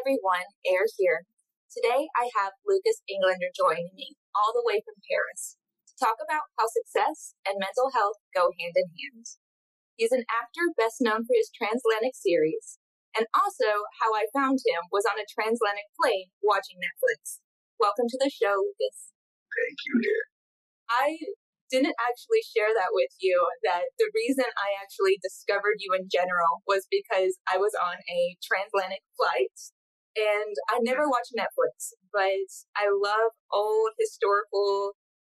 Everyone, Air here. Today I have Lucas Englander joining me, all the way from Paris, to talk about how success and mental health go hand in hand. He's an actor best known for his transatlantic series, and also how I found him was on a transatlantic plane watching Netflix. Welcome to the show, Lucas. Thank you, dear. I didn't actually share that with you that the reason I actually discovered you in general was because I was on a transatlantic flight and I never watch Netflix, but I love old historical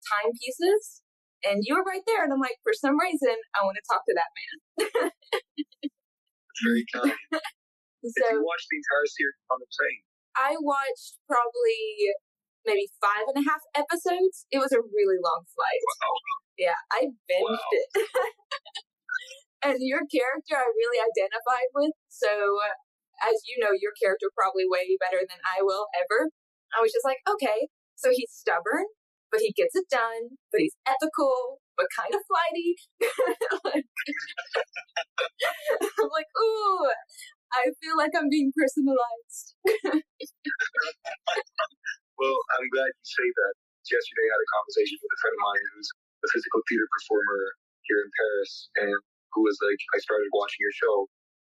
timepieces. And you were right there, and I'm like, for some reason, I want to talk to that man. Very kind. so Did you watch the entire series on the plane? I watched probably maybe five and a half episodes. It was a really long flight. Wow. Yeah, I binged Wow. it. and your character I really identified with. So, as you know, your character probably way better than I will ever. I was just like, okay, so he's stubborn, but he gets it done, but he's ethical, but kind of flighty. I'm like, ooh, I feel like I'm being personalized. Well, I'm glad you say that. Yesterday, I had a conversation with a friend of mine who's a physical theater performer here in Paris, and who was like, I started watching your show,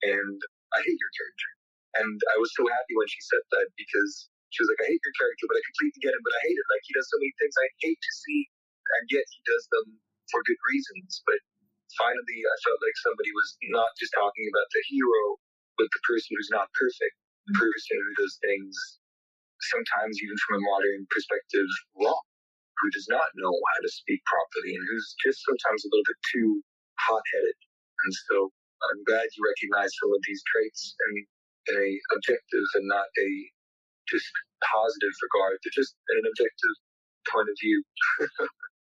and I hate your character. And I was so happy when she said that because she was like, I hate your character, but I completely get him, but I hate it. Like, he does so many things I hate to see, and yet he does them for good reasons. But finally, I felt like somebody was not just talking about the hero, but the person who's not perfect, the mm-hmm. person who does things sometimes even from a modern perspective wrong, who does not know how to speak properly and who's just sometimes a little bit too hot-headed. And so I'm glad you recognize some of these traits in a objective and not a just positive regard, but just in an objective point of view.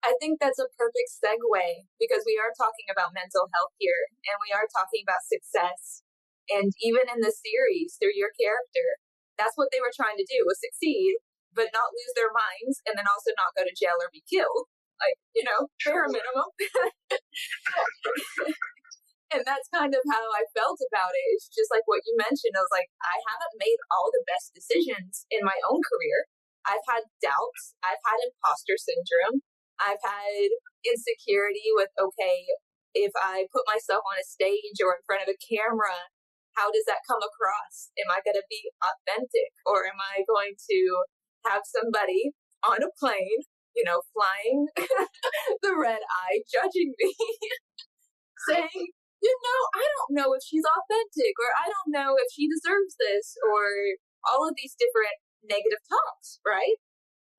I think that's a perfect segue because we are talking about mental health here and we are talking about success. And even in the series, through your character, that's what they were trying to do was succeed, but not lose their minds and then also not go to jail or be killed. Like, you know, bare minimum. and that's kind of how I felt about it. It's just like what you mentioned. I was like, I haven't made all the best decisions in my own career. I've had doubts. I've had imposter syndrome. I've had insecurity with, okay, if I put myself on a stage or in front of a camera, how does that come across? Am I going to be authentic or am I going to have somebody on a plane, you know, flying the red eye, judging me, saying, you know, I don't know if she's authentic or I don't know if she deserves this or all of these different negative talks, right?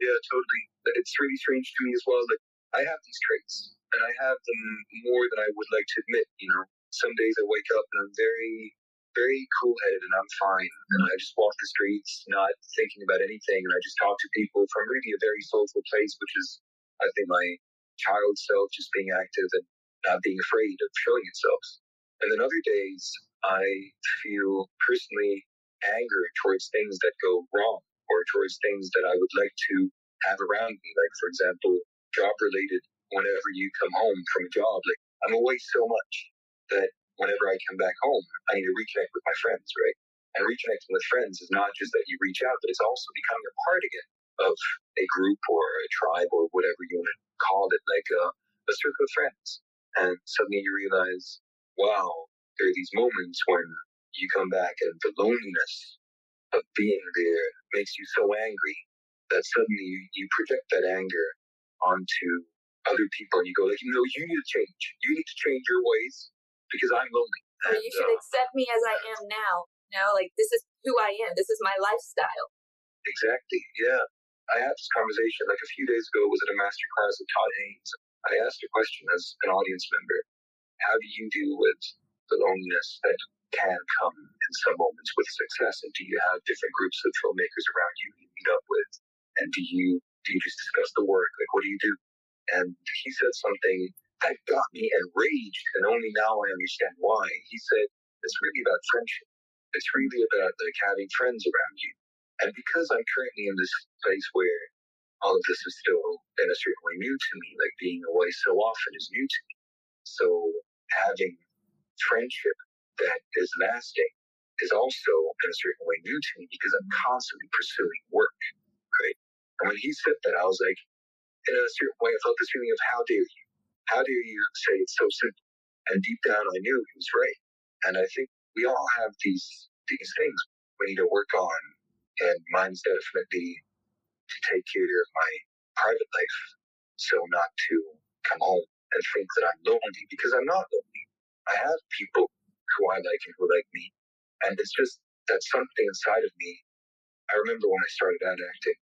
Yeah, totally. It's really strange to me as well. Like I have these traits, and I have them more than I would like to admit. You know, some days I wake up and I'm very, very cool-headed, and I'm fine, and I just walk the streets, not thinking about anything, and I just talk to people from really a very soulful place, which is, I think, my child self just being active and not being afraid of showing itself. And then other days, I feel personally anger towards things that go wrong or towards things that I would like to have around me. Like, for example, job related, whenever you come home from a job, like I'm away so much that whenever I come back home, I need to reconnect with my friends, right? And reconnecting with friends is not just that you reach out, but it's also becoming a part again of a group or a tribe or whatever you want to call it, like a, a circle of friends. And suddenly you realize, wow, there are these moments when you come back and the loneliness of being there makes you so angry that suddenly you, you project that anger onto other people and you go like, you know, you need to change. You need to change your ways because I'm lonely. And, you should uh, accept me as I am now. You know, like this is who I am. This is my lifestyle. Exactly. Yeah. I had this conversation like a few days ago. Was at a master class with Todd Haynes. I asked a question as an audience member: How do you deal with the loneliness that can come in some moments with success? And do you have different groups of filmmakers around you you meet up with? And do you do you just discuss the work? Like, what do you do? And he said something that got me enraged, and only now I understand why. He said it's really about friendship. It's really about like having friends around you. And because I'm currently in this place where all of this is still in a certain way new to me, like being away so often is new to me. So having friendship that is lasting is also in a certain way new to me because I'm constantly pursuing work, right? And when he said that, I was like, in a certain way, I felt this feeling of how dare you? How dare you say it's so simple? And deep down, I knew he was right. And I think we all have these these things we need to work on, and mine's definitely to take care of my private life, so not to come home and think that I'm lonely because I'm not lonely. I have people who I like and who like me, and it's just that something inside of me. I remember when I started out acting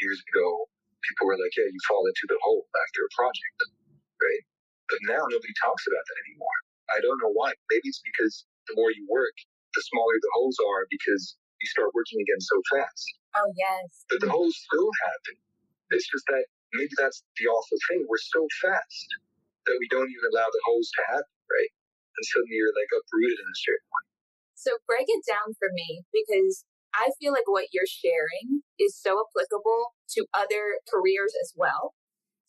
years ago, people were like, "Yeah, you fall into the hole after a project." right? But now nobody talks about that anymore. I don't know why. Maybe it's because the more you work, the smaller the holes are because you start working again so fast. Oh, yes. But the holes still happen. It's just that maybe that's the awful thing. We're so fast that we don't even allow the holes to happen, right? And suddenly you're like uprooted in a certain way. So break it down for me because I feel like what you're sharing is so applicable to other careers as well.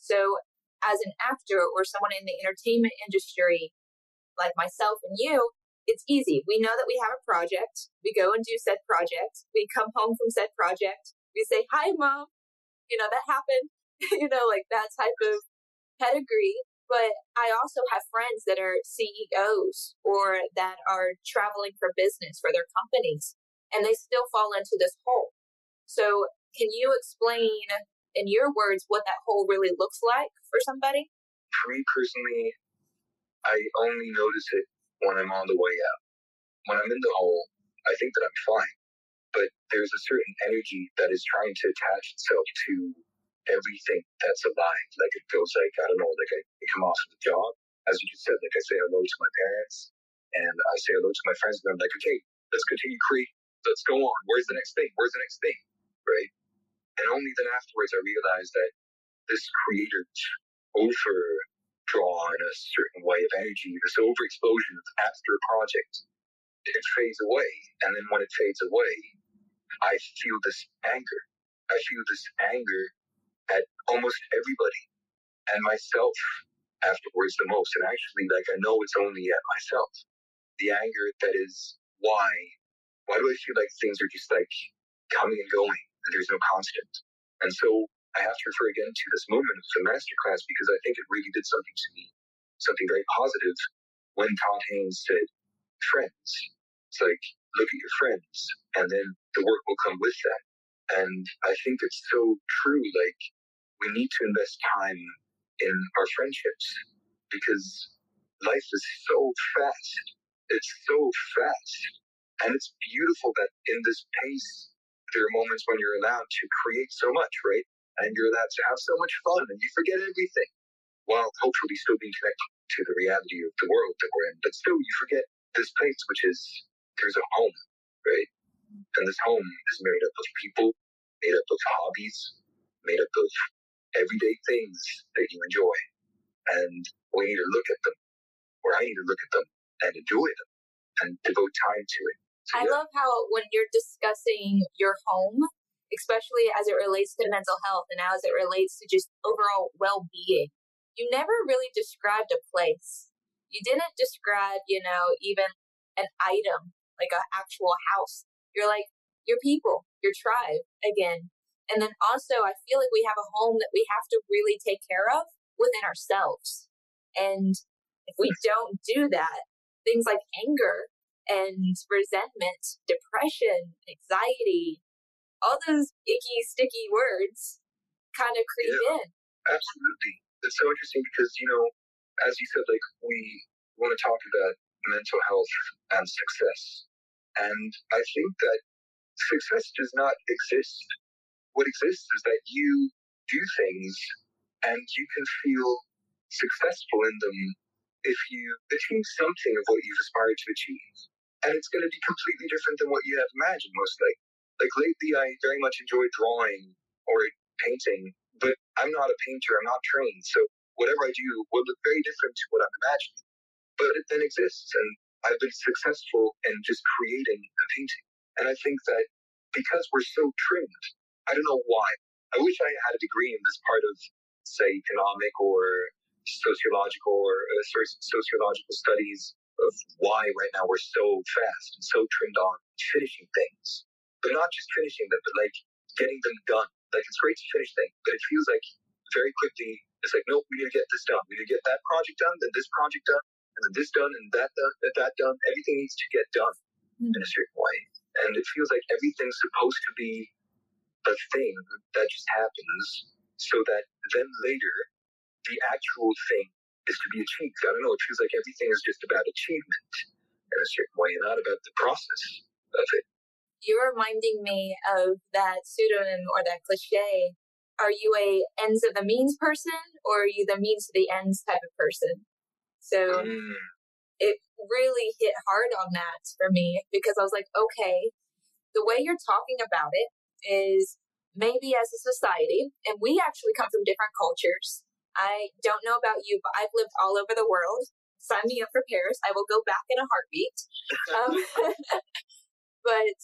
So as an actor or someone in the entertainment industry, like myself and you, it's easy. We know that we have a project. We go and do said project. We come home from said project. We say, Hi, mom. You know, that happened. you know, like that type of pedigree. But I also have friends that are CEOs or that are traveling for business for their companies, and they still fall into this hole. So, can you explain in your words, what that hole really looks like for somebody? For me personally, I only notice it when I'm on the way out. When I'm in the hole, I think that I'm fine. But there's a certain energy that is trying to attach itself to everything that's alive. Like it feels like, I don't know, like I, I come off of the job. As you just said, like I say hello to my parents and I say hello to my friends and I'm like, okay, let's continue creating. Let's go on. Where's the next thing? Where's the next thing? Right? And only then afterwards I realized that this creator overdraw in a certain way of energy, this overexplosion after a project, it fades away. And then when it fades away, I feel this anger. I feel this anger at almost everybody and myself afterwards the most. And actually, like, I know it's only at myself. The anger that is why, why do I feel like things are just like coming and going? And there's no constant. And so I have to refer again to this moment of the masterclass because I think it really did something to me, something very positive when Todd Haynes said, friends. It's like, look at your friends, and then the work will come with that. And I think it's so true. Like, we need to invest time in our friendships because life is so fast. It's so fast. And it's beautiful that in this pace there are moments when you're allowed to create so much, right? And you're allowed to have so much fun and you forget everything while hopefully still being connected to the reality of the world that we're in. But still, you forget this place, which is there's a home, right? And this home is made up of people, made up of hobbies, made up of everyday things that you enjoy. And we need to look at them, or I need to look at them and enjoy them and devote time to it. I love how when you're discussing your home, especially as it relates to mental health and as it relates to just overall well being, you never really described a place. You didn't describe, you know, even an item, like an actual house. You're like, your people, your tribe again. And then also, I feel like we have a home that we have to really take care of within ourselves. And if we don't do that, things like anger and resentment, depression, anxiety, all those icky, sticky words kind of creep yeah, in. Absolutely. It's so interesting because, you know, as you said, like, we want to talk about mental health and success. And I think that success does not exist. What exists is that you do things and you can feel successful in them if you achieve something of what you've aspired to achieve and it's going to be completely different than what you have imagined most likely. Like lately, I very much enjoy drawing or painting, but I'm not a painter. I'm not trained, so whatever I do will look very different to what I'm imagining. But it then exists, and I've been successful in just creating a painting. And I think that because we're so trimmed, I don't know why. I wish I had a degree in this part of, say, economic or sociological or uh, sociological studies of why right now we're so fast and so trimmed on finishing things, but not just finishing them, but like getting them done. Like it's great to finish things, but it feels like very quickly it's like, nope, we need to get this done. We need to get that project done, then this project done, and then this done, and that done, and that done. Everything needs to get done mm-hmm. in a certain way. And it feels like everything's supposed to be a thing that just happens so that then later the actual thing is to be achieved. I don't know, it feels like everything is just about achievement in a certain way and not about the process of it. You're reminding me of that pseudonym or that cliche. Are you a ends of the means person or are you the means to the ends type of person? So mm. it really hit hard on that for me because I was like, okay, the way you're talking about it is maybe as a society, and we actually come from different cultures. I don't know about you, but I've lived all over the world. Sign me up for Paris. I will go back in a heartbeat. Um, but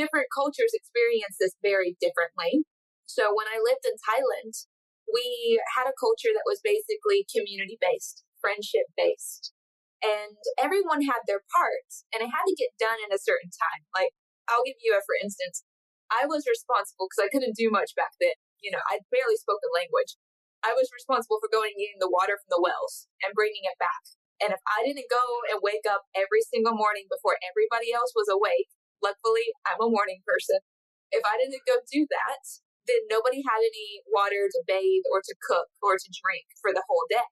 different cultures experience this very differently. So when I lived in Thailand, we had a culture that was basically community based, friendship based. And everyone had their parts and it had to get done in a certain time. Like, I'll give you a for instance. I was responsible because I couldn't do much back then. You know, I barely spoke the language. I was responsible for going and getting the water from the wells and bringing it back. And if I didn't go and wake up every single morning before everybody else was awake, luckily I'm a morning person. If I didn't go do that, then nobody had any water to bathe or to cook or to drink for the whole day.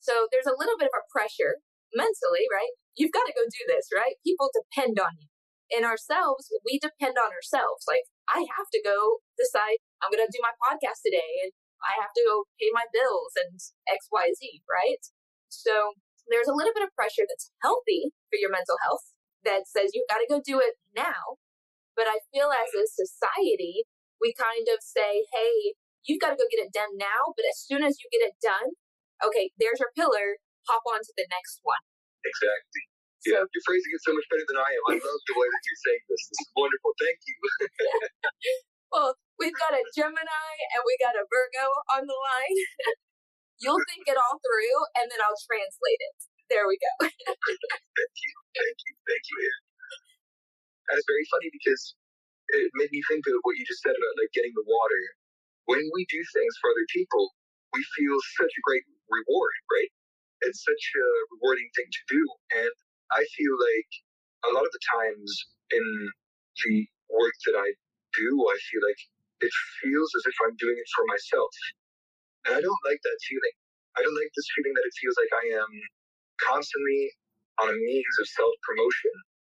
So there's a little bit of a pressure mentally, right? You've got to go do this, right? People depend on you. In ourselves, we depend on ourselves. Like, I have to go decide I'm going to do my podcast today and I have to go pay my bills and XYZ, right? So there's a little bit of pressure that's healthy for your mental health that says you've got to go do it now. But I feel as a society, we kind of say, hey, you've got to go get it done now. But as soon as you get it done, okay, there's your pillar, hop on to the next one. Exactly. Yeah, you're phrasing it so much better than I am. I love the way that you're saying this. This is wonderful. Thank you. well, we've got a Gemini and we got a Virgo on the line. You'll think it all through, and then I'll translate it. There we go. thank you, thank you, thank you. And very funny because it made me think of what you just said about like getting the water. When we do things for other people, we feel such a great reward, right? It's such a rewarding thing to do, and I feel like a lot of the times in the work that I do, I feel like it feels as if I'm doing it for myself. And I don't like that feeling. I don't like this feeling that it feels like I am constantly on a means of self promotion.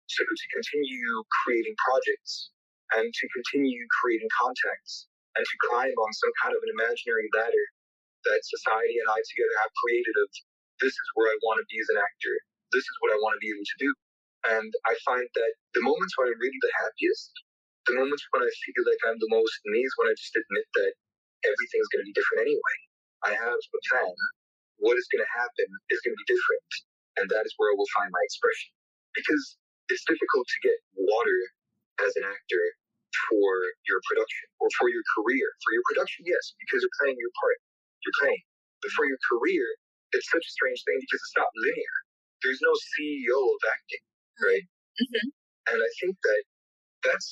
So to continue creating projects and to continue creating contacts and to climb on some kind of an imaginary ladder that society and I together have created of this is where I want to be as an actor this is what I want to be able to do. And I find that the moments when I'm really the happiest, the moments when I feel like I'm the most me is when I just admit that everything's going to be different anyway. I have a plan. What is going to happen is going to be different. And that is where I will find my expression. Because it's difficult to get water as an actor for your production or for your career. For your production, yes, because you're playing your part. You're playing. But for your career, it's such a strange thing because it's not linear there's no CEO of acting, right? Mm-hmm. And I think that that's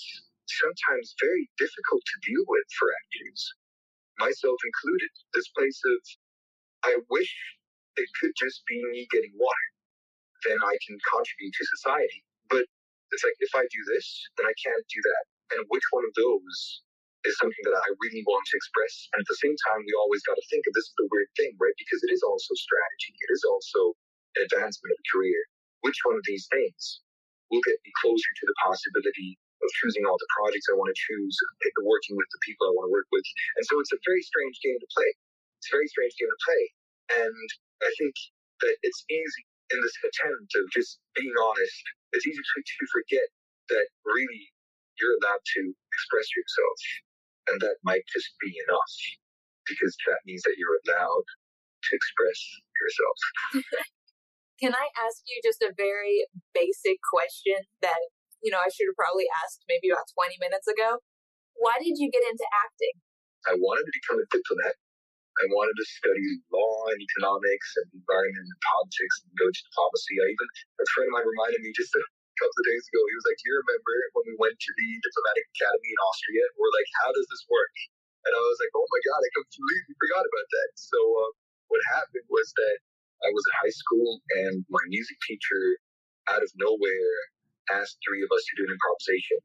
sometimes very difficult to deal with for actors, myself included. This place of, I wish it could just be me getting water, then I can contribute to society. But it's like, if I do this, then I can't do that. And which one of those is something that I really want to express? And at the same time, we always got to think of this is the weird thing, right? Because it is also strategy. It is also an advancement of a career, which one of these things will get me closer to the possibility of choosing all the projects I want to choose, working with the people I want to work with. And so it's a very strange game to play. It's a very strange game to play. And I think that it's easy in this attempt of just being honest, it's easy to, to forget that really you're allowed to express yourself. And that might just be enough because that means that you're allowed to express yourself. Can I ask you just a very basic question that, you know, I should have probably asked maybe about 20 minutes ago? Why did you get into acting? I wanted to become a diplomat. I wanted to study law and economics and environment and politics and go to diplomacy. I even, a friend of mine reminded me just a couple of days ago, he was like, Do you remember when we went to the diplomatic academy in Austria? We're like, How does this work? And I was like, Oh my God, I completely forgot about that. So uh, what happened was that I was in high school and my music teacher, out of nowhere, asked three of us to do an improvisation.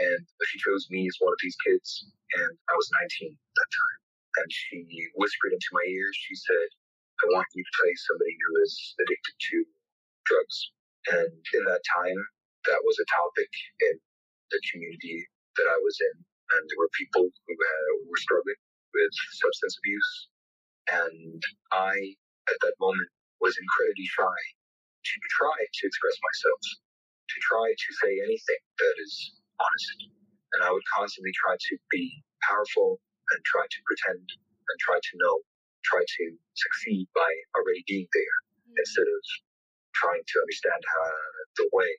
And she chose me as one of these kids. And I was 19 at that time and she whispered into my ear, she said, I want you to play somebody who is addicted to drugs. And in that time, that was a topic in the community that I was in. And there were people who uh, were struggling with substance abuse. And I, at that moment, was incredibly shy to try to express myself, to try to say anything that is honest. And I would constantly try to be powerful and try to pretend and try to know, try to succeed by already being there mm-hmm. instead of trying to understand how the way.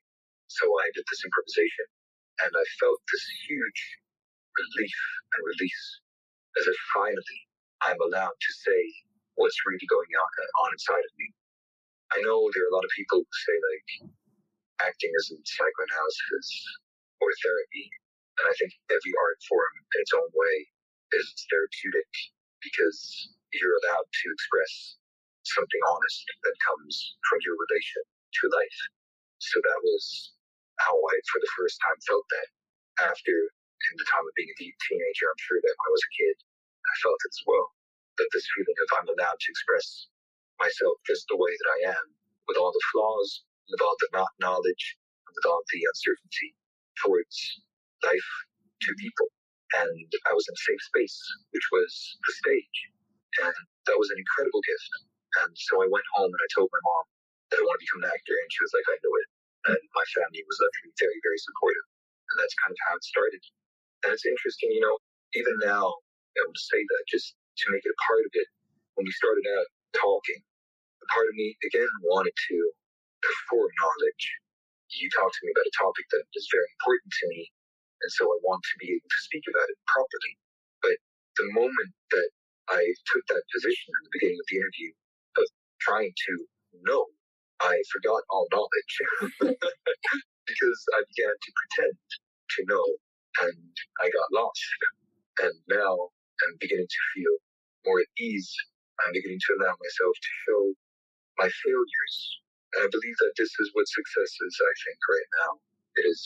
So I did this improvisation and I felt this huge relief and release as if finally I'm allowed to say what's really going on, on inside of me. I know there are a lot of people who say like acting isn't psychoanalysis or therapy, and I think every art form in its own way is therapeutic because you're allowed to express something honest that comes from your relation to life. So that was how I, for the first time, felt that. After, in the time of being a teenager, I'm sure that when I was a kid, I felt it as well. That this feeling of I'm allowed to express myself just the way that I am, with all the flaws, with all the not knowledge, with all the uncertainty towards life to people and I was in a safe space, which was the stage. And that was an incredible gift. And so I went home and I told my mom that I want to become an actor, and she was like, I know it. And my family was actually very, very supportive. And that's kind of how it started. And it's interesting, you know, even now, I would say that just to make it a part of it, when we started out talking, a part of me, again, wanted to perform knowledge. You talked to me about a topic that is very important to me, and so I want to be able to speak about it properly. But the moment that I took that position in the beginning of the interview of trying to know, I forgot all knowledge because I began to pretend to know and I got lost. And now I'm beginning to feel more at ease. I'm beginning to allow myself to show my failures. And I believe that this is what success is, I think, right now. It is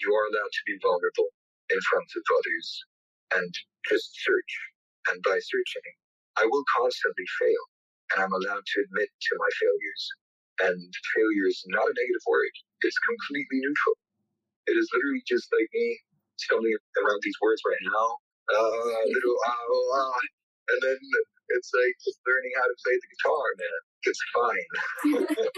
you are allowed to be vulnerable in front of others and just search. And by searching, I will constantly fail, and I'm allowed to admit to my failures. And failure is not a negative word, it's completely neutral. It is literally just like me stumbling around these words right now. Uh, little ah, oh, ah. And then it's like just learning how to play the guitar, man. It's fine.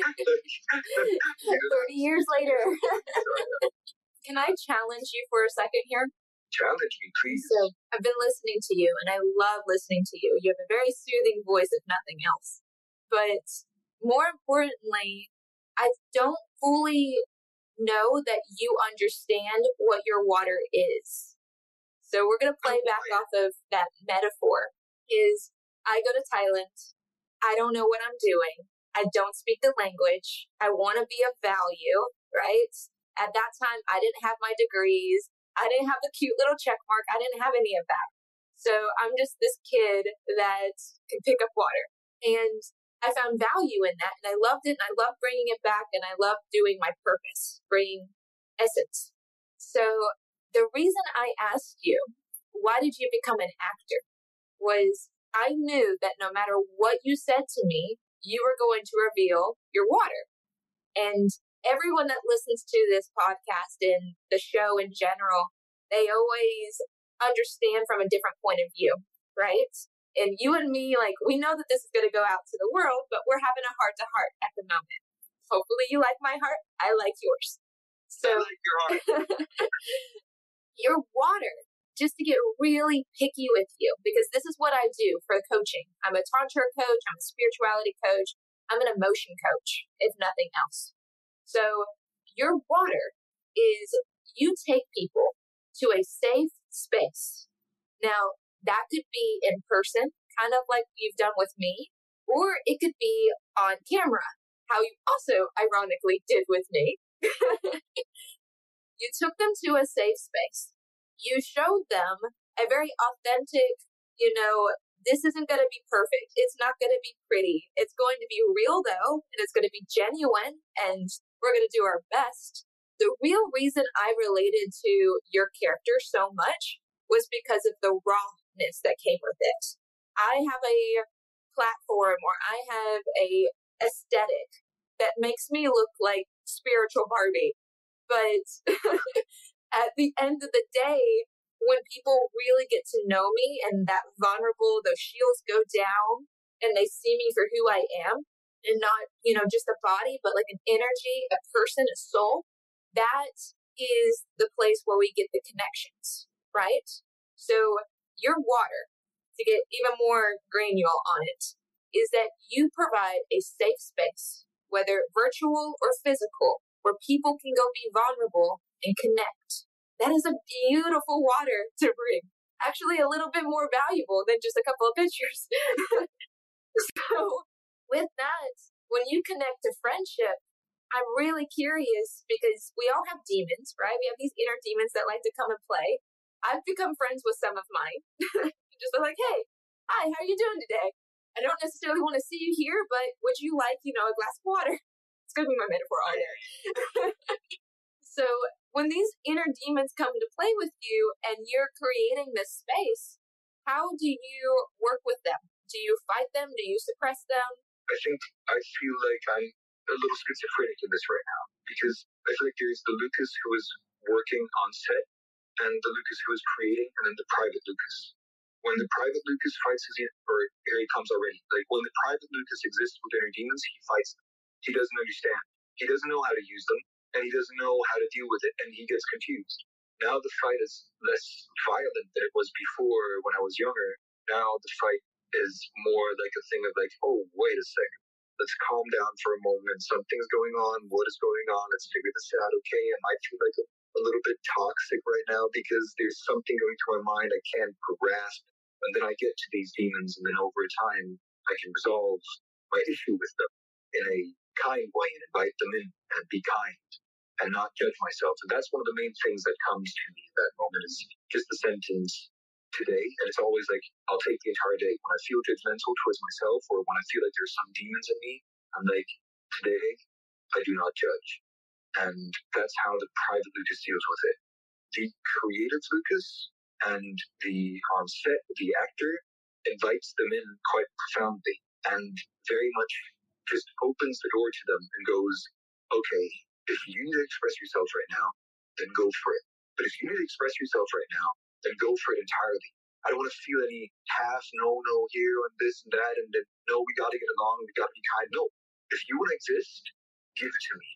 30 years later. Can I challenge you for a second here? Challenge me, please. So, I've been listening to you and I love listening to you. You have a very soothing voice, if nothing else. But more importantly, I don't fully know that you understand what your water is. So we're going to play oh, back off of that metaphor is I go to Thailand. I don't know what I'm doing. I don't speak the language. I want to be of value, right? At that time, I didn't have my degrees. I didn't have the cute little check mark. I didn't have any of that. So I'm just this kid that can pick up water. And I found value in that and I loved it and I loved bringing it back and I loved doing my purpose, bringing essence. So the reason I asked you, why did you become an actor? Was I knew that no matter what you said to me, you were going to reveal your water. And everyone that listens to this podcast and the show in general, they always understand from a different point of view, right? And you and me, like, we know that this is going to go out to the world, but we're having a heart to heart at the moment. Hopefully, you like my heart. I like yours. So, like your heart. your water, just to get really picky with you, because this is what I do for coaching. I'm a tantra coach, I'm a spirituality coach, I'm an emotion coach, if nothing else. So your water is you take people to a safe space. Now, that could be in person, kind of like you've done with me, or it could be on camera, how you also ironically did with me. you took them to a safe space. You showed them a very authentic, you know, this isn't going to be perfect. It's not going to be pretty. It's going to be real though, and it's going to be genuine, and we're going to do our best. The real reason I related to your character so much was because of the rawness that came with it. I have a platform or I have a aesthetic that makes me look like spiritual Barbie. But at the end of the day, when people really get to know me and that vulnerable, those shields go down and they see me for who I am and not, you know, just a body, but like an energy, a person, a soul, that is the place where we get the connections, right? So your water, to get even more granule on it, is that you provide a safe space, whether virtual or physical, where people can go be vulnerable and connect that is a beautiful water to bring. Actually, a little bit more valuable than just a couple of pictures. so, with that, when you connect to friendship, I'm really curious because we all have demons, right? We have these inner demons that like to come and play. I've become friends with some of mine. just like, hey, hi, how are you doing today? I don't necessarily want to see you here, but would you like, you know, a glass of water? It's gonna be my metaphor all day. so when these inner demons come to play with you and you're creating this space, how do you work with them? Do you fight them? Do you suppress them? I think I feel like I'm a little schizophrenic in this right now because I feel like there's the Lucas who is working on set and the Lucas who is creating and then the private Lucas. When the private Lucas fights his, or here he comes already. Like when the private Lucas exists with inner demons, he fights them. He doesn't understand. He doesn't know how to use them and he doesn't know how to deal with it, and he gets confused. Now the fight is less violent than it was before when I was younger. Now the fight is more like a thing of like, oh, wait a second. Let's calm down for a moment. Something's going on. What is going on? Let's figure this out. Okay, I might feel like a, a little bit toxic right now because there's something going through my mind I can't grasp. And then I get to these demons, and then over time, I can resolve my issue with them in a kind way and invite them in and be kind and not judge myself. And that's one of the main things that comes to me in that moment is just the sentence today. And it's always like, I'll take the entire day. When I feel judgmental towards myself or when I feel like there's some demons in me, I'm like, today I do not judge. And that's how the private Lucas deals with it. The creative Lucas and the on set, the actor invites them in quite profoundly and very much just opens the door to them and goes, okay, if you need to express yourself right now, then go for it. But if you need to express yourself right now, then go for it entirely. I don't want to feel any half no, no here and this and that, and then no, we got to get along, we got to be kind. No, if you want to exist, give it to me.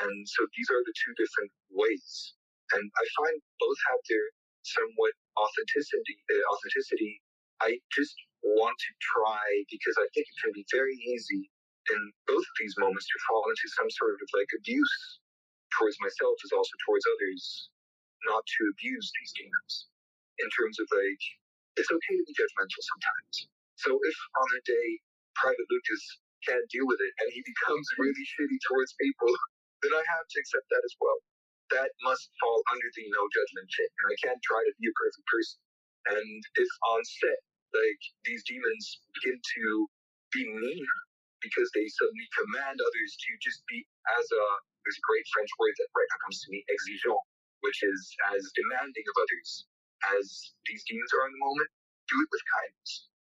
And so these are the two different ways. And I find both have their somewhat authenticity. Uh, authenticity. I just want to try because I think it can be very easy in both of these moments to fall into some sort of like abuse towards myself as also towards others, not to abuse these demons. In terms of like, it's okay to be judgmental sometimes. So if on a day Private Lucas can't deal with it and he becomes really shitty towards people, then I have to accept that as well. That must fall under the no judgment thing. And I can't try to be a perfect person. And if on set, like these demons begin to be mean because they suddenly command others to just be as uh, a there's a great French word that right now comes to me, exigeant, which is as demanding of others as these demons are in the moment. Do it with kindness.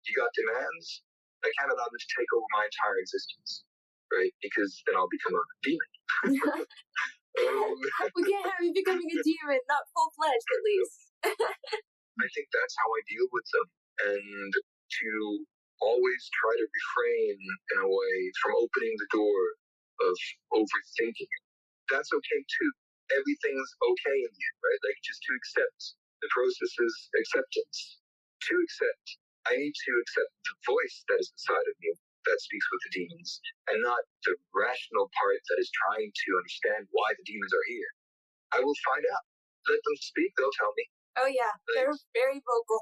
You got demands. I can't allow them to take over my entire existence, right? Because then I'll become a demon. um, we can't have you becoming a demon, not full fledged at least. I think that's how I deal with them. And to always try to refrain in a way from opening the door of overthinking. That's okay too. Everything's okay in you, right? Like just to accept the process is acceptance. To accept, I need to accept the voice that is inside of me that speaks with the demons and not the rational part that is trying to understand why the demons are here. I will find out. Let them speak, they'll tell me. Oh, yeah. They're very vocal.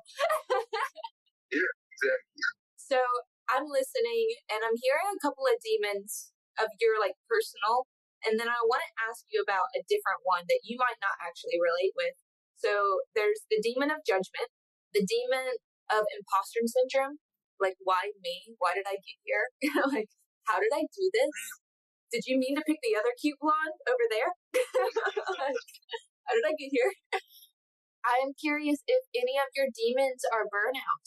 yeah, exactly. So I'm listening and I'm hearing a couple of demons of your like personal, and then I want to ask you about a different one that you might not actually relate with. So there's the demon of judgment, the demon of imposter syndrome. Like, why me? Why did I get here? like, how did I do this? Did you mean to pick the other cute blonde over there? like, how did I get here? I am curious if any of your demons are burnout.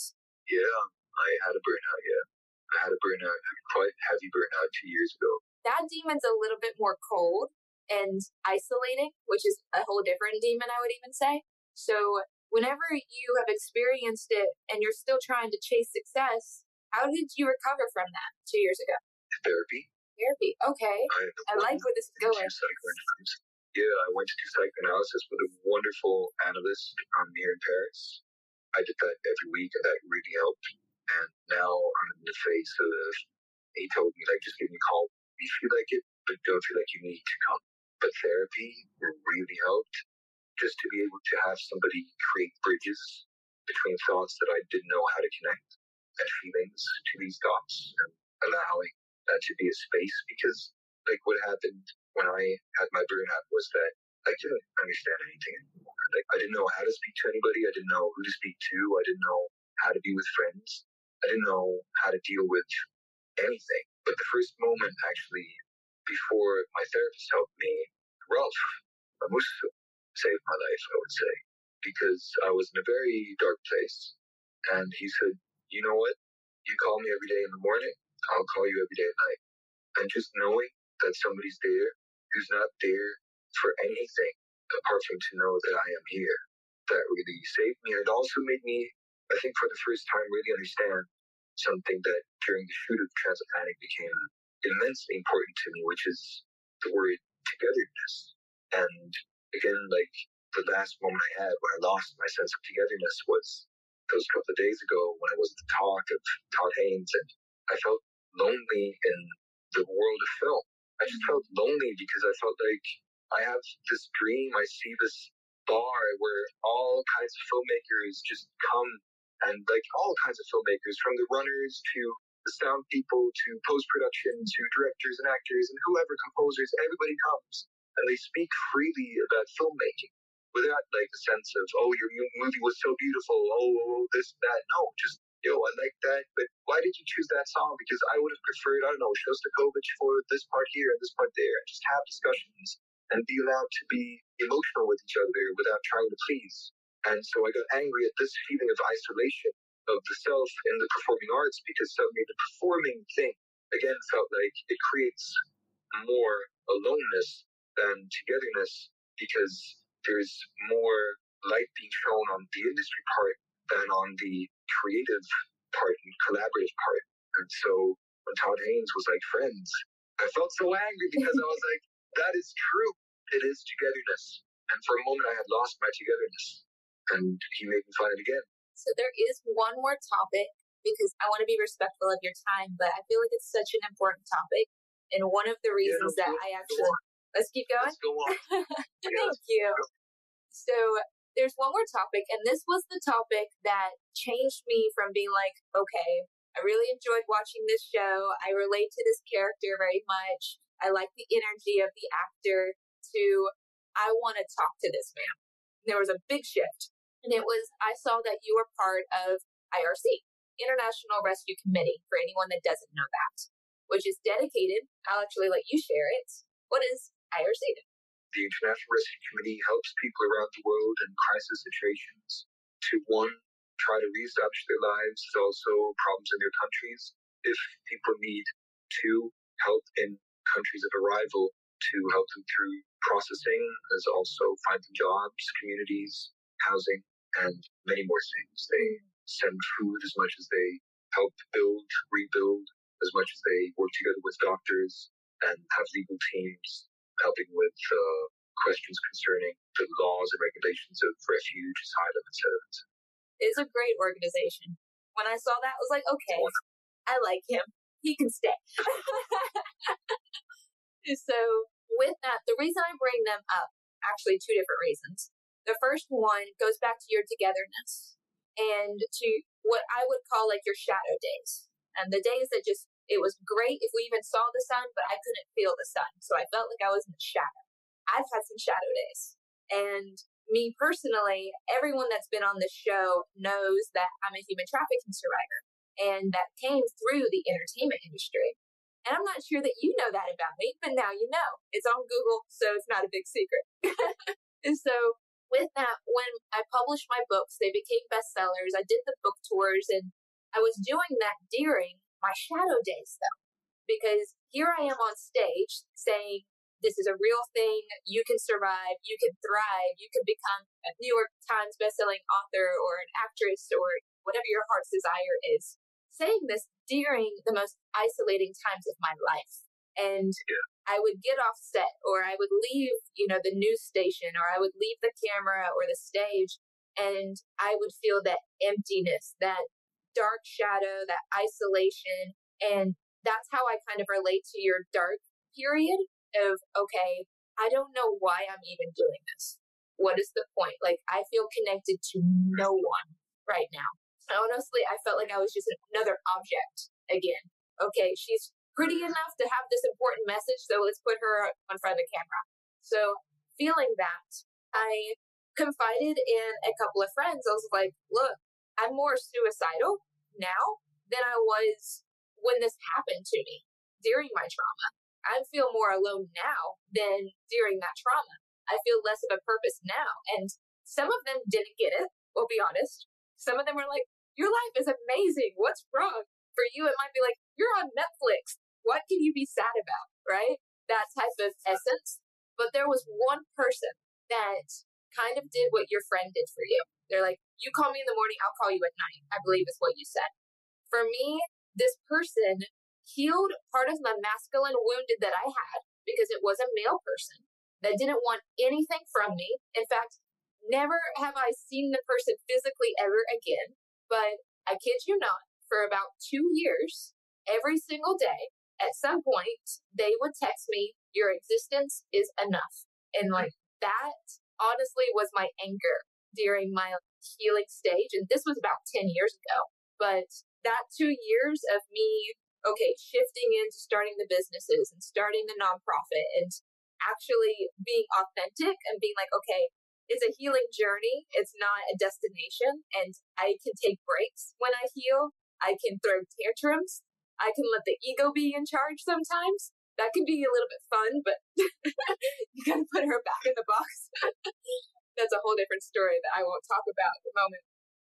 Yeah, I had a burnout, yeah. I had a burnout, quite heavy burnout two years ago. That demon's a little bit more cold and isolating, which is a whole different demon, I would even say. So, whenever you have experienced it and you're still trying to chase success, how did you recover from that two years ago? Therapy. Therapy, okay. I, I like where this is going. Yeah, I went to do psychoanalysis with a wonderful analyst um, here in Paris. I did that every week, and that really helped. And now I'm in the face of, he told me, like, just give me a call if you feel like it, but don't feel like you need to come. But therapy really helped just to be able to have somebody create bridges between thoughts that I didn't know how to connect and feelings to these thoughts and allowing that to be a space because like what happened when I had my burnout was that I didn't understand anything anymore. Like I didn't know how to speak to anybody. I didn't know who to speak to. I didn't know how to be with friends. I didn't know how to deal with anything. But the first moment actually before my therapist helped me, Ralph Mamusu saved my life, I would say, because I was in a very dark place. And he said, You know what? You call me every day in the morning, I'll call you every day at night. And just knowing that somebody's there who's not there for anything apart from to know that I am here. That really saved me. It also made me, I think, for the first time, really understand something that during the shoot of Transatlantic became immensely important to me, which is the word togetherness. And again, like the last moment I had when I lost my sense of togetherness was those couple of days ago when I was at the talk of Todd Haynes, and I felt lonely in the world of film. I just felt lonely because I felt like I have this dream. I see this bar where all kinds of filmmakers just come and like all kinds of filmmakers from the runners to the sound people to post production to directors and actors and whoever composers everybody comes and they speak freely about filmmaking without like a sense of oh your movie was so beautiful oh, oh, oh this that no just yo, I like that, but why did you choose that song? Because I would have preferred, I don't know, Shostakovich for this part here and this part there, and just have discussions and be allowed to be emotional with each other without trying to please. And so I got angry at this feeling of isolation of the self in the performing arts because suddenly the performing thing again felt like it creates more aloneness than togetherness because there's more light being shown on the industry part than on the creative part and collaborative part. And so when Todd Haynes was like friends, I felt so angry because I was like, that is true. It is togetherness. And for a moment, I had lost my togetherness. And he made me find it again. So there is one more topic because I want to be respectful of your time, but I feel like it's such an important topic. And one of the reasons yeah, that I actually let's keep going. Let's go on. Thank you. So there's one more topic, and this was the topic that changed me from being like, okay, I really enjoyed watching this show. I relate to this character very much. I like the energy of the actor to I want to talk to this man. There was a big shift. And it was I saw that you were part of IRC, International Rescue Committee, for anyone that doesn't know that, which is dedicated. I'll actually let you share it. What is IRC? The International Rescue Committee helps people around the world in crisis situations to one, try to reestablish their lives, There's also problems in their countries. If people need to help in countries of arrival to help them through processing, as also find them jobs, communities, housing, and many more things. They send food as much as they help build, rebuild, as much as they work together with doctors and have legal teams helping with uh, questions concerning the laws and regulations of refuge, asylum, etc. It's a great organization. When I saw that, I was like, okay, I like him. He can stay. so, with that, the reason I bring them up, actually, two different reasons. The first one goes back to your togetherness and to what I would call like your shadow days. And the days that just, it was great if we even saw the sun, but I couldn't feel the sun. So I felt like I was in the shadow. I've had some shadow days. And me personally, everyone that's been on this show knows that I'm a human trafficking survivor and that came through the entertainment industry. And I'm not sure that you know that about me, but now you know. It's on Google, so it's not a big secret. and so, with that, when I published my books, they became bestsellers. I did the book tours, and I was doing that during my shadow days, though, because here I am on stage saying, this is a real thing. You can survive. You can thrive. You can become a New York Times bestselling author or an actress or whatever your heart's desire is. Saying this during the most isolating times of my life. And I would get off set or I would leave, you know, the news station or I would leave the camera or the stage and I would feel that emptiness, that dark shadow, that isolation. And that's how I kind of relate to your dark period of, okay, I don't know why I'm even doing this. What is the point? Like, I feel connected to no one right now. Honestly, I felt like I was just another object again. Okay, she's pretty enough to have this important message, so let's put her in front of the camera. So, feeling that, I confided in a couple of friends. I was like, look, I'm more suicidal now than I was when this happened to me during my trauma. I feel more alone now than during that trauma. I feel less of a purpose now. And some of them didn't get it, we'll be honest. Some of them were like, Your life is amazing. What's wrong? For you, it might be like, You're on Netflix. What can you be sad about? Right? That type of essence. But there was one person that kind of did what your friend did for you. They're like, You call me in the morning, I'll call you at night, I believe is what you said. For me, this person healed part of my masculine wounded that I had because it was a male person that didn't want anything from me. In fact, never have I seen the person physically ever again. But I kid you not, for about two years, every single day, at some point, they would text me, Your existence is enough. And mm-hmm. like that honestly was my anchor during my healing stage. And this was about 10 years ago. But that two years of me okay, shifting into starting the businesses and starting the nonprofit and actually being authentic and being like, okay, it's a healing journey. It's not a destination. And I can take breaks when I heal. I can throw tantrums. I can let the ego be in charge sometimes. That can be a little bit fun, but you gotta put her back in the box. That's a whole different story that I won't talk about at the moment.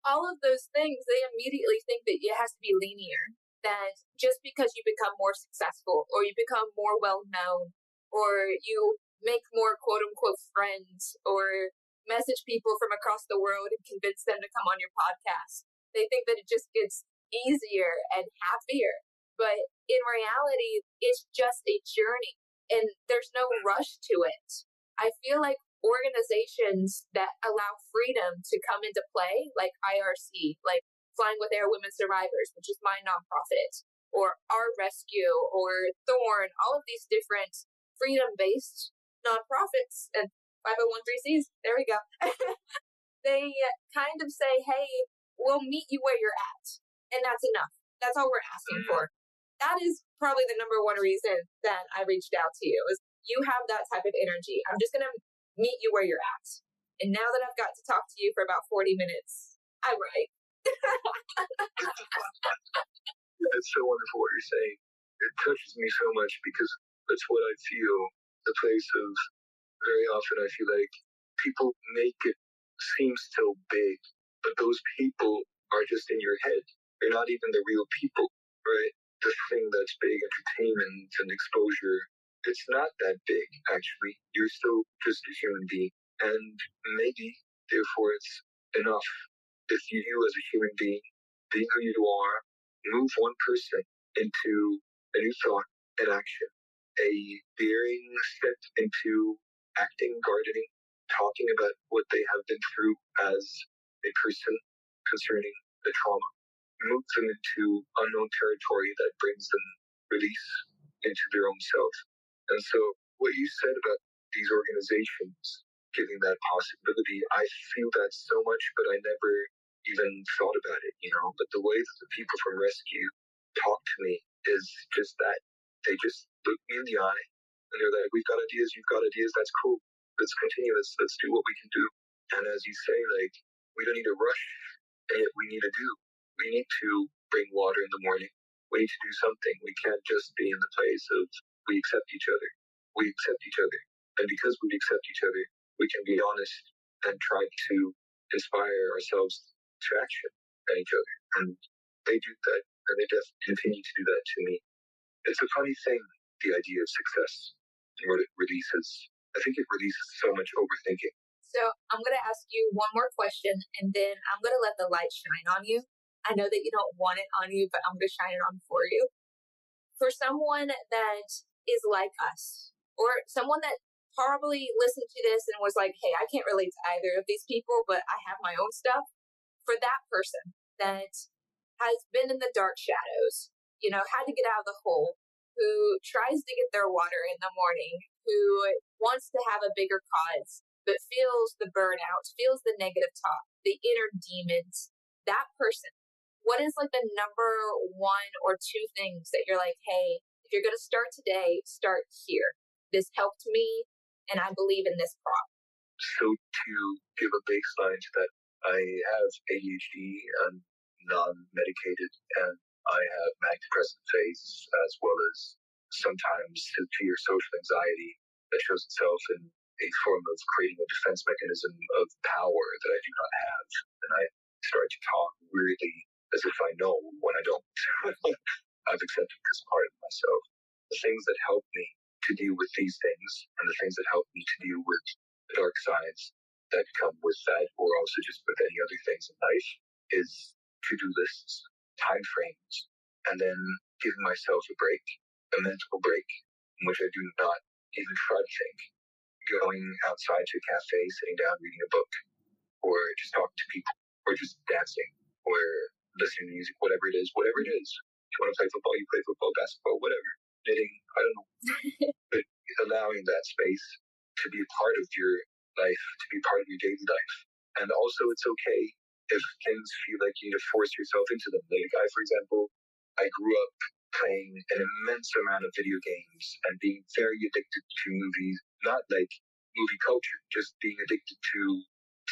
All of those things, they immediately think that it has to be linear that just because you become more successful or you become more well known or you make more quote unquote friends or message people from across the world and convince them to come on your podcast. They think that it just gets easier and happier. But in reality, it's just a journey and there's no rush to it. I feel like organizations that allow freedom to come into play, like IRC, like Flying with Air Women Survivors, which is my nonprofit, or Our Rescue, or Thorn, all of these different freedom based nonprofits and 501c there we go. they kind of say, hey, we'll meet you where you're at. And that's enough. That's all we're asking mm. for. That is probably the number one reason that I reached out to you is you have that type of energy. I'm just going to meet you where you're at. And now that I've got to talk to you for about 40 minutes, I'm right. it's so wonderful what you're saying. It touches me so much because that's what I feel. The place of very often I feel like people make it seem so big, but those people are just in your head. They're not even the real people, right? The thing that's big, entertainment and exposure, it's not that big, actually. You're still just a human being. And maybe, therefore, it's enough if you as a human being, being who you are, move one person into a new thought and action, a daring step into acting, gardening, talking about what they have been through as a person concerning the trauma, move them into unknown territory that brings them release into their own self. And so, what you said about these organizations giving that possibility, I feel that so much, but I never even thought about it, you know. But the way that the people from Rescue talk to me is just that they just look me in the eye and they're like, "We've got ideas. You've got ideas. That's cool. Let's continue. Let's let's do what we can do." And as you say, like we don't need to rush it. We need to do. We need to bring water in the morning. We need to do something. We can't just be in the place of we accept each other. We accept each other, and because we accept each other, we can be honest and try to inspire ourselves to action and each other. And they do that, and they just continue to do that to me. It's a funny thing, the idea of success and what it releases. I think it releases so much overthinking. So I'm going to ask you one more question, and then I'm going to let the light shine on you. I know that you don't want it on you, but I'm going to shine it on for you. For someone that is like us, or someone that probably listened to this and was like, hey, I can't relate to either of these people, but I have my own stuff. For that person that has been in the dark shadows, you know, had to get out of the hole, who tries to get their water in the morning, who wants to have a bigger cause, but feels the burnout, feels the negative talk, the inner demons, that person, what is like the number one or two things that you're like, hey, if you're going to start today, start here. This helped me, and I believe in this prop. So, to give a baseline to that, I have ADHD and non medicated, and I have manic depressive phase as well as sometimes severe social anxiety that shows itself in a form of creating a defense mechanism of power that I do not have. And I start to talk weirdly as if I know when I don't. I've accepted this part of myself. The things that help me to deal with these things and the things that help me to deal with the dark sides that come with that, or also just with any other things in life, is to do lists, time frames, and then giving myself a break, a mental break, in which I do not even try to think. Going outside to a cafe, sitting down, reading a book, or just talking to people, or just dancing, or listening to music, whatever it is, whatever it is. You want to play football, you play football, basketball, whatever. Knitting, I don't know. but allowing that space to be a part of your life, to be part of your daily life. And also, it's okay if things feel like you need to force yourself into them. Like I, for example, I grew up playing an immense amount of video games and being very addicted to movies, not like movie culture, just being addicted to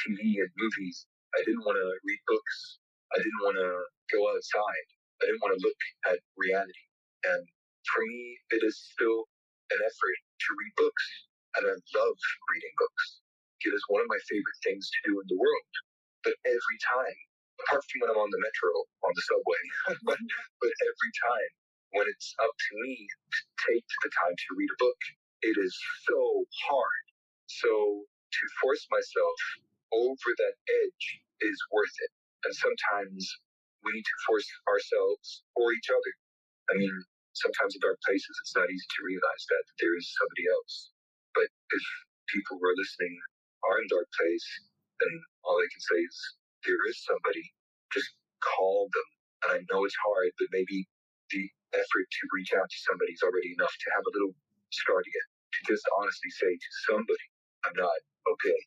TV and movies. I didn't want to read books. I didn't want to go outside. I didn't want to look at reality. And for me, it is still an effort to read books. And I love reading books. It is one of my favorite things to do in the world. But every time, apart from when I'm on the metro, on the subway, but, mm-hmm. but every time when it's up to me to take the time to read a book, it is so hard. So to force myself over that edge is worth it. And sometimes we need to force ourselves or each other. I mean, sometimes in dark places, it's not easy to realize that there is somebody else. But if people who are listening are in dark place, then all I can say is there is somebody. Just call them. And I know it's hard, but maybe the effort to reach out to somebody is already enough to have a little start again. To just honestly say to somebody, I'm not okay.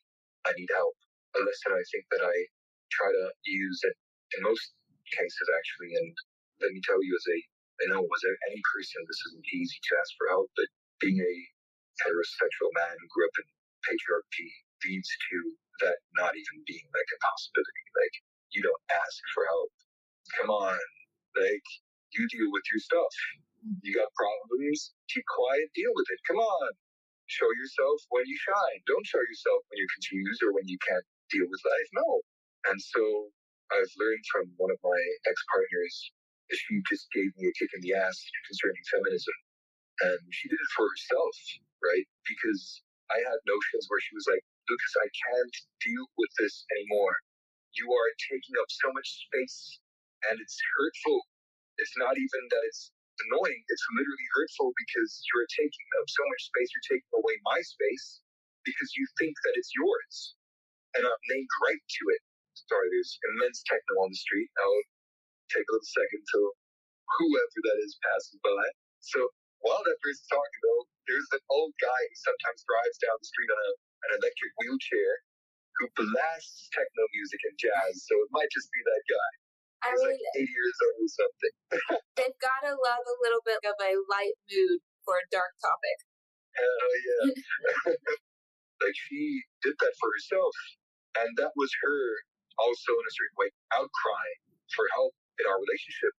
I need help. Lesson I think that I try to use it in most cases actually. And let me tell you, as a I know as a, any person, this isn't easy to ask for help, but being a heterosexual man who grew up in patriarchy leads to that not even being like a possibility. Like you don't ask for help. Come on, like you deal with your stuff. Mm-hmm. You got problems, keep quiet, deal with it. Come on. Show yourself when you shine. Don't show yourself when you're confused or when you can't deal with life. No. And so I've learned from one of my ex partners, she just gave me a kick in the ass concerning feminism. And she did it for herself, right? Because I had notions where she was like, Lucas, I can't deal with this anymore. You are taking up so much space and it's hurtful. It's not even that it's annoying, it's literally hurtful because you're taking up so much space, you're taking away my space because you think that it's yours. And I'm named right to it. Sorry, there's immense techno on the street. I'll take a little second till whoever that is passes by. So while that person's talking though, there's an old guy who sometimes drives down the street on a an electric wheelchair who blasts techno music and jazz. So it might just be that guy. I He's mean, like 80 years old or something. they've got to love a little bit of a light mood for a dark topic. Hell yeah. like she did that for herself. And that was her also in a certain way outcry for help in our relationship.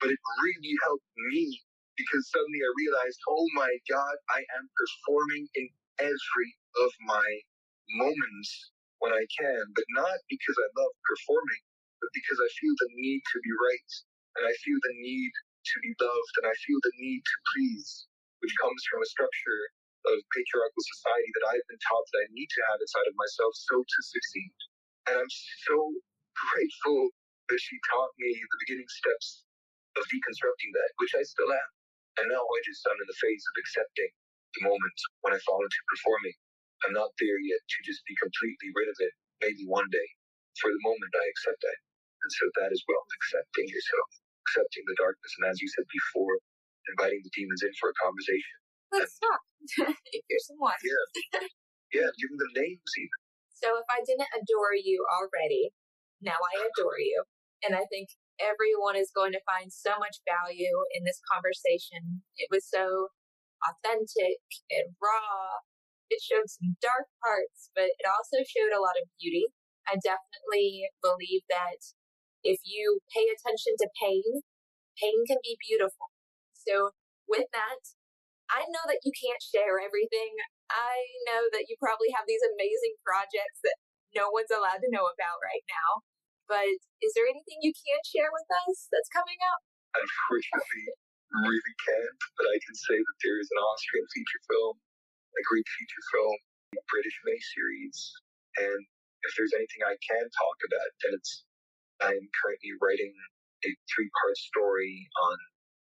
But it really helped me because suddenly I realized, oh my God, I am performing in every of my moments when I can, but not because I love performing, but because I feel the need to be right. And I feel the need to be loved and I feel the need to please, which comes from a structure of patriarchal society that I've been taught that I need to have inside of myself so to succeed. And I'm so grateful that she taught me the beginning steps of deconstructing that, which I still am. And now I just am in the phase of accepting the moment when I fall into performing. I'm not there yet to just be completely rid of it, maybe one day. For the moment, I accept that. And so that is well, accepting yourself, accepting the darkness. And as you said before, inviting the demons in for a conversation. Let's talk. Here's some wine. Yeah. Yeah, giving them names even. So if I didn't adore you already, now I adore you. And I think everyone is going to find so much value in this conversation. It was so authentic and raw. It showed some dark parts, but it also showed a lot of beauty. I definitely believe that if you pay attention to pain, pain can be beautiful. So, with that, I know that you can't share everything. I know that you probably have these amazing projects that no one's allowed to know about right now. But is there anything you can share with us that's coming up? Unfortunately, really can't, but I can say that there is an Austrian feature film, a Greek feature film, a British miniseries, and if there's anything I can talk about, then it's I'm currently writing a three-part story on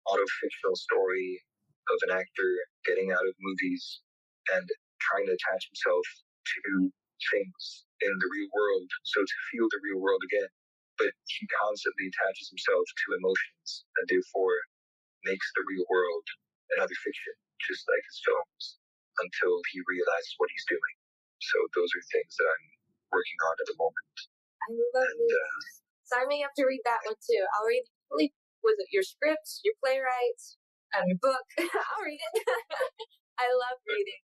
auto-fictional story of an actor getting out of movies and trying to attach himself to things in the real world, so to feel the real world again. But he constantly attaches himself to emotions and therefore makes the real world another fiction, just like his films, until he realizes what he's doing. So those are things that I'm working on at the moment. I love And uh, Sign me up to read that one too. I'll read. Was it your scripts, your playwrights, um, your book? I'll read it. I love reading.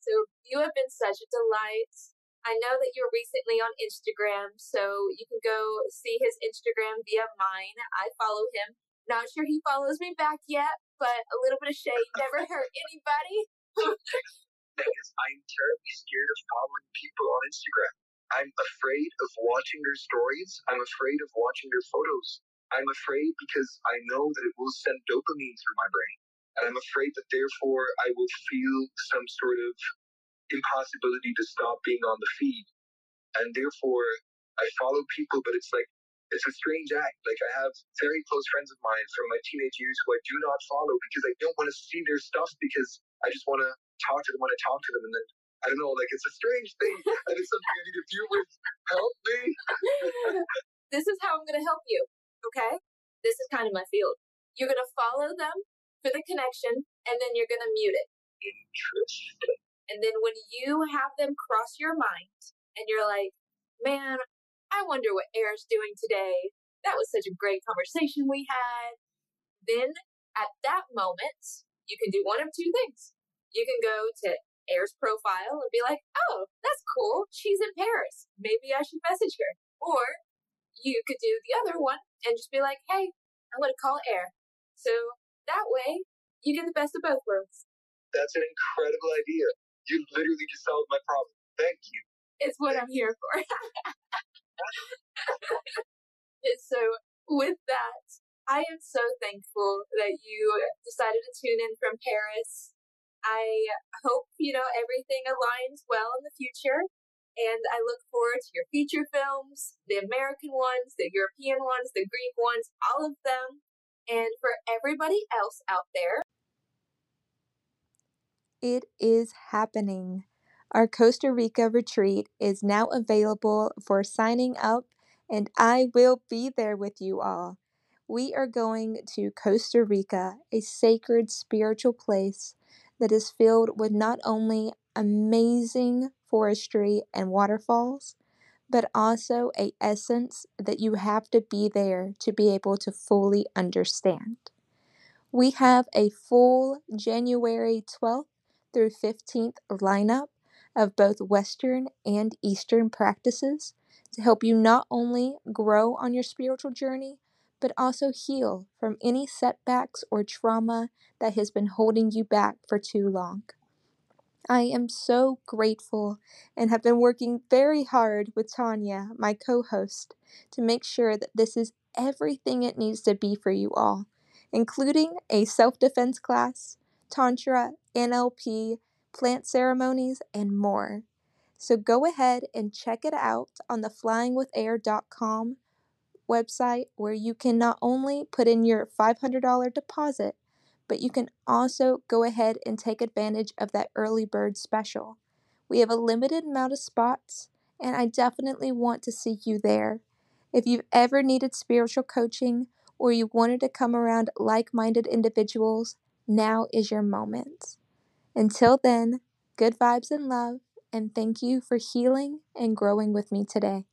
So you have been such a delight. I know that you're recently on Instagram, so you can go see his Instagram via mine. I follow him. Not sure he follows me back yet, but a little bit of shade never hurt anybody. thing is, I'm terribly scared of following people on Instagram. I'm afraid of watching their stories. I'm afraid of watching their photos. I'm afraid because I know that it will send dopamine through my brain. And I'm afraid that therefore I will feel some sort of impossibility to stop being on the feed. And therefore I follow people, but it's like, it's a strange act. Like I have very close friends of mine from my teenage years who I do not follow because I don't want to see their stuff because I just want to talk to them when I talk to them. And then I don't know, like it's a strange thing. and it's something I need to deal with. Help me. this is how I'm going to help you. Okay? This is kind of my field. You're going to follow them for the connection, and then you're going to mute it. Interesting. And then when you have them cross your mind and you're like, man, I wonder what Air's doing today. That was such a great conversation we had. Then at that moment, you can do one of two things. You can go to Air's profile and be like, oh, that's cool. She's in Paris. Maybe I should message her. Or you could do the other one and just be like, hey, I'm going to call Air. So that way, you get the best of both worlds. That's an incredible idea. You literally just solved my problem. Thank you. It's what I'm here for. So, with that, I am so thankful that you decided to tune in from Paris. I hope, you know, everything aligns well in the future. And I look forward to your feature films, the American ones, the European ones, the Greek ones, all of them. And for everybody else out there, It is happening. Our Costa Rica retreat is now available for signing up, and I will be there with you all. We are going to Costa Rica, a sacred spiritual place that is filled with not only amazing forestry and waterfalls, but also a essence that you have to be there to be able to fully understand. We have a full January 12th through 15th lineup of both Western and Eastern practices to help you not only grow on your spiritual journey, but also heal from any setbacks or trauma that has been holding you back for too long. I am so grateful and have been working very hard with Tanya, my co host, to make sure that this is everything it needs to be for you all, including a self defense class, Tantra, NLP, plant ceremonies, and more. So go ahead and check it out on the flyingwithair.com website where you can not only put in your $500 deposit, but you can also go ahead and take advantage of that early bird special. We have a limited amount of spots, and I definitely want to see you there. If you've ever needed spiritual coaching or you wanted to come around like minded individuals, now is your moment. Until then, good vibes and love, and thank you for healing and growing with me today.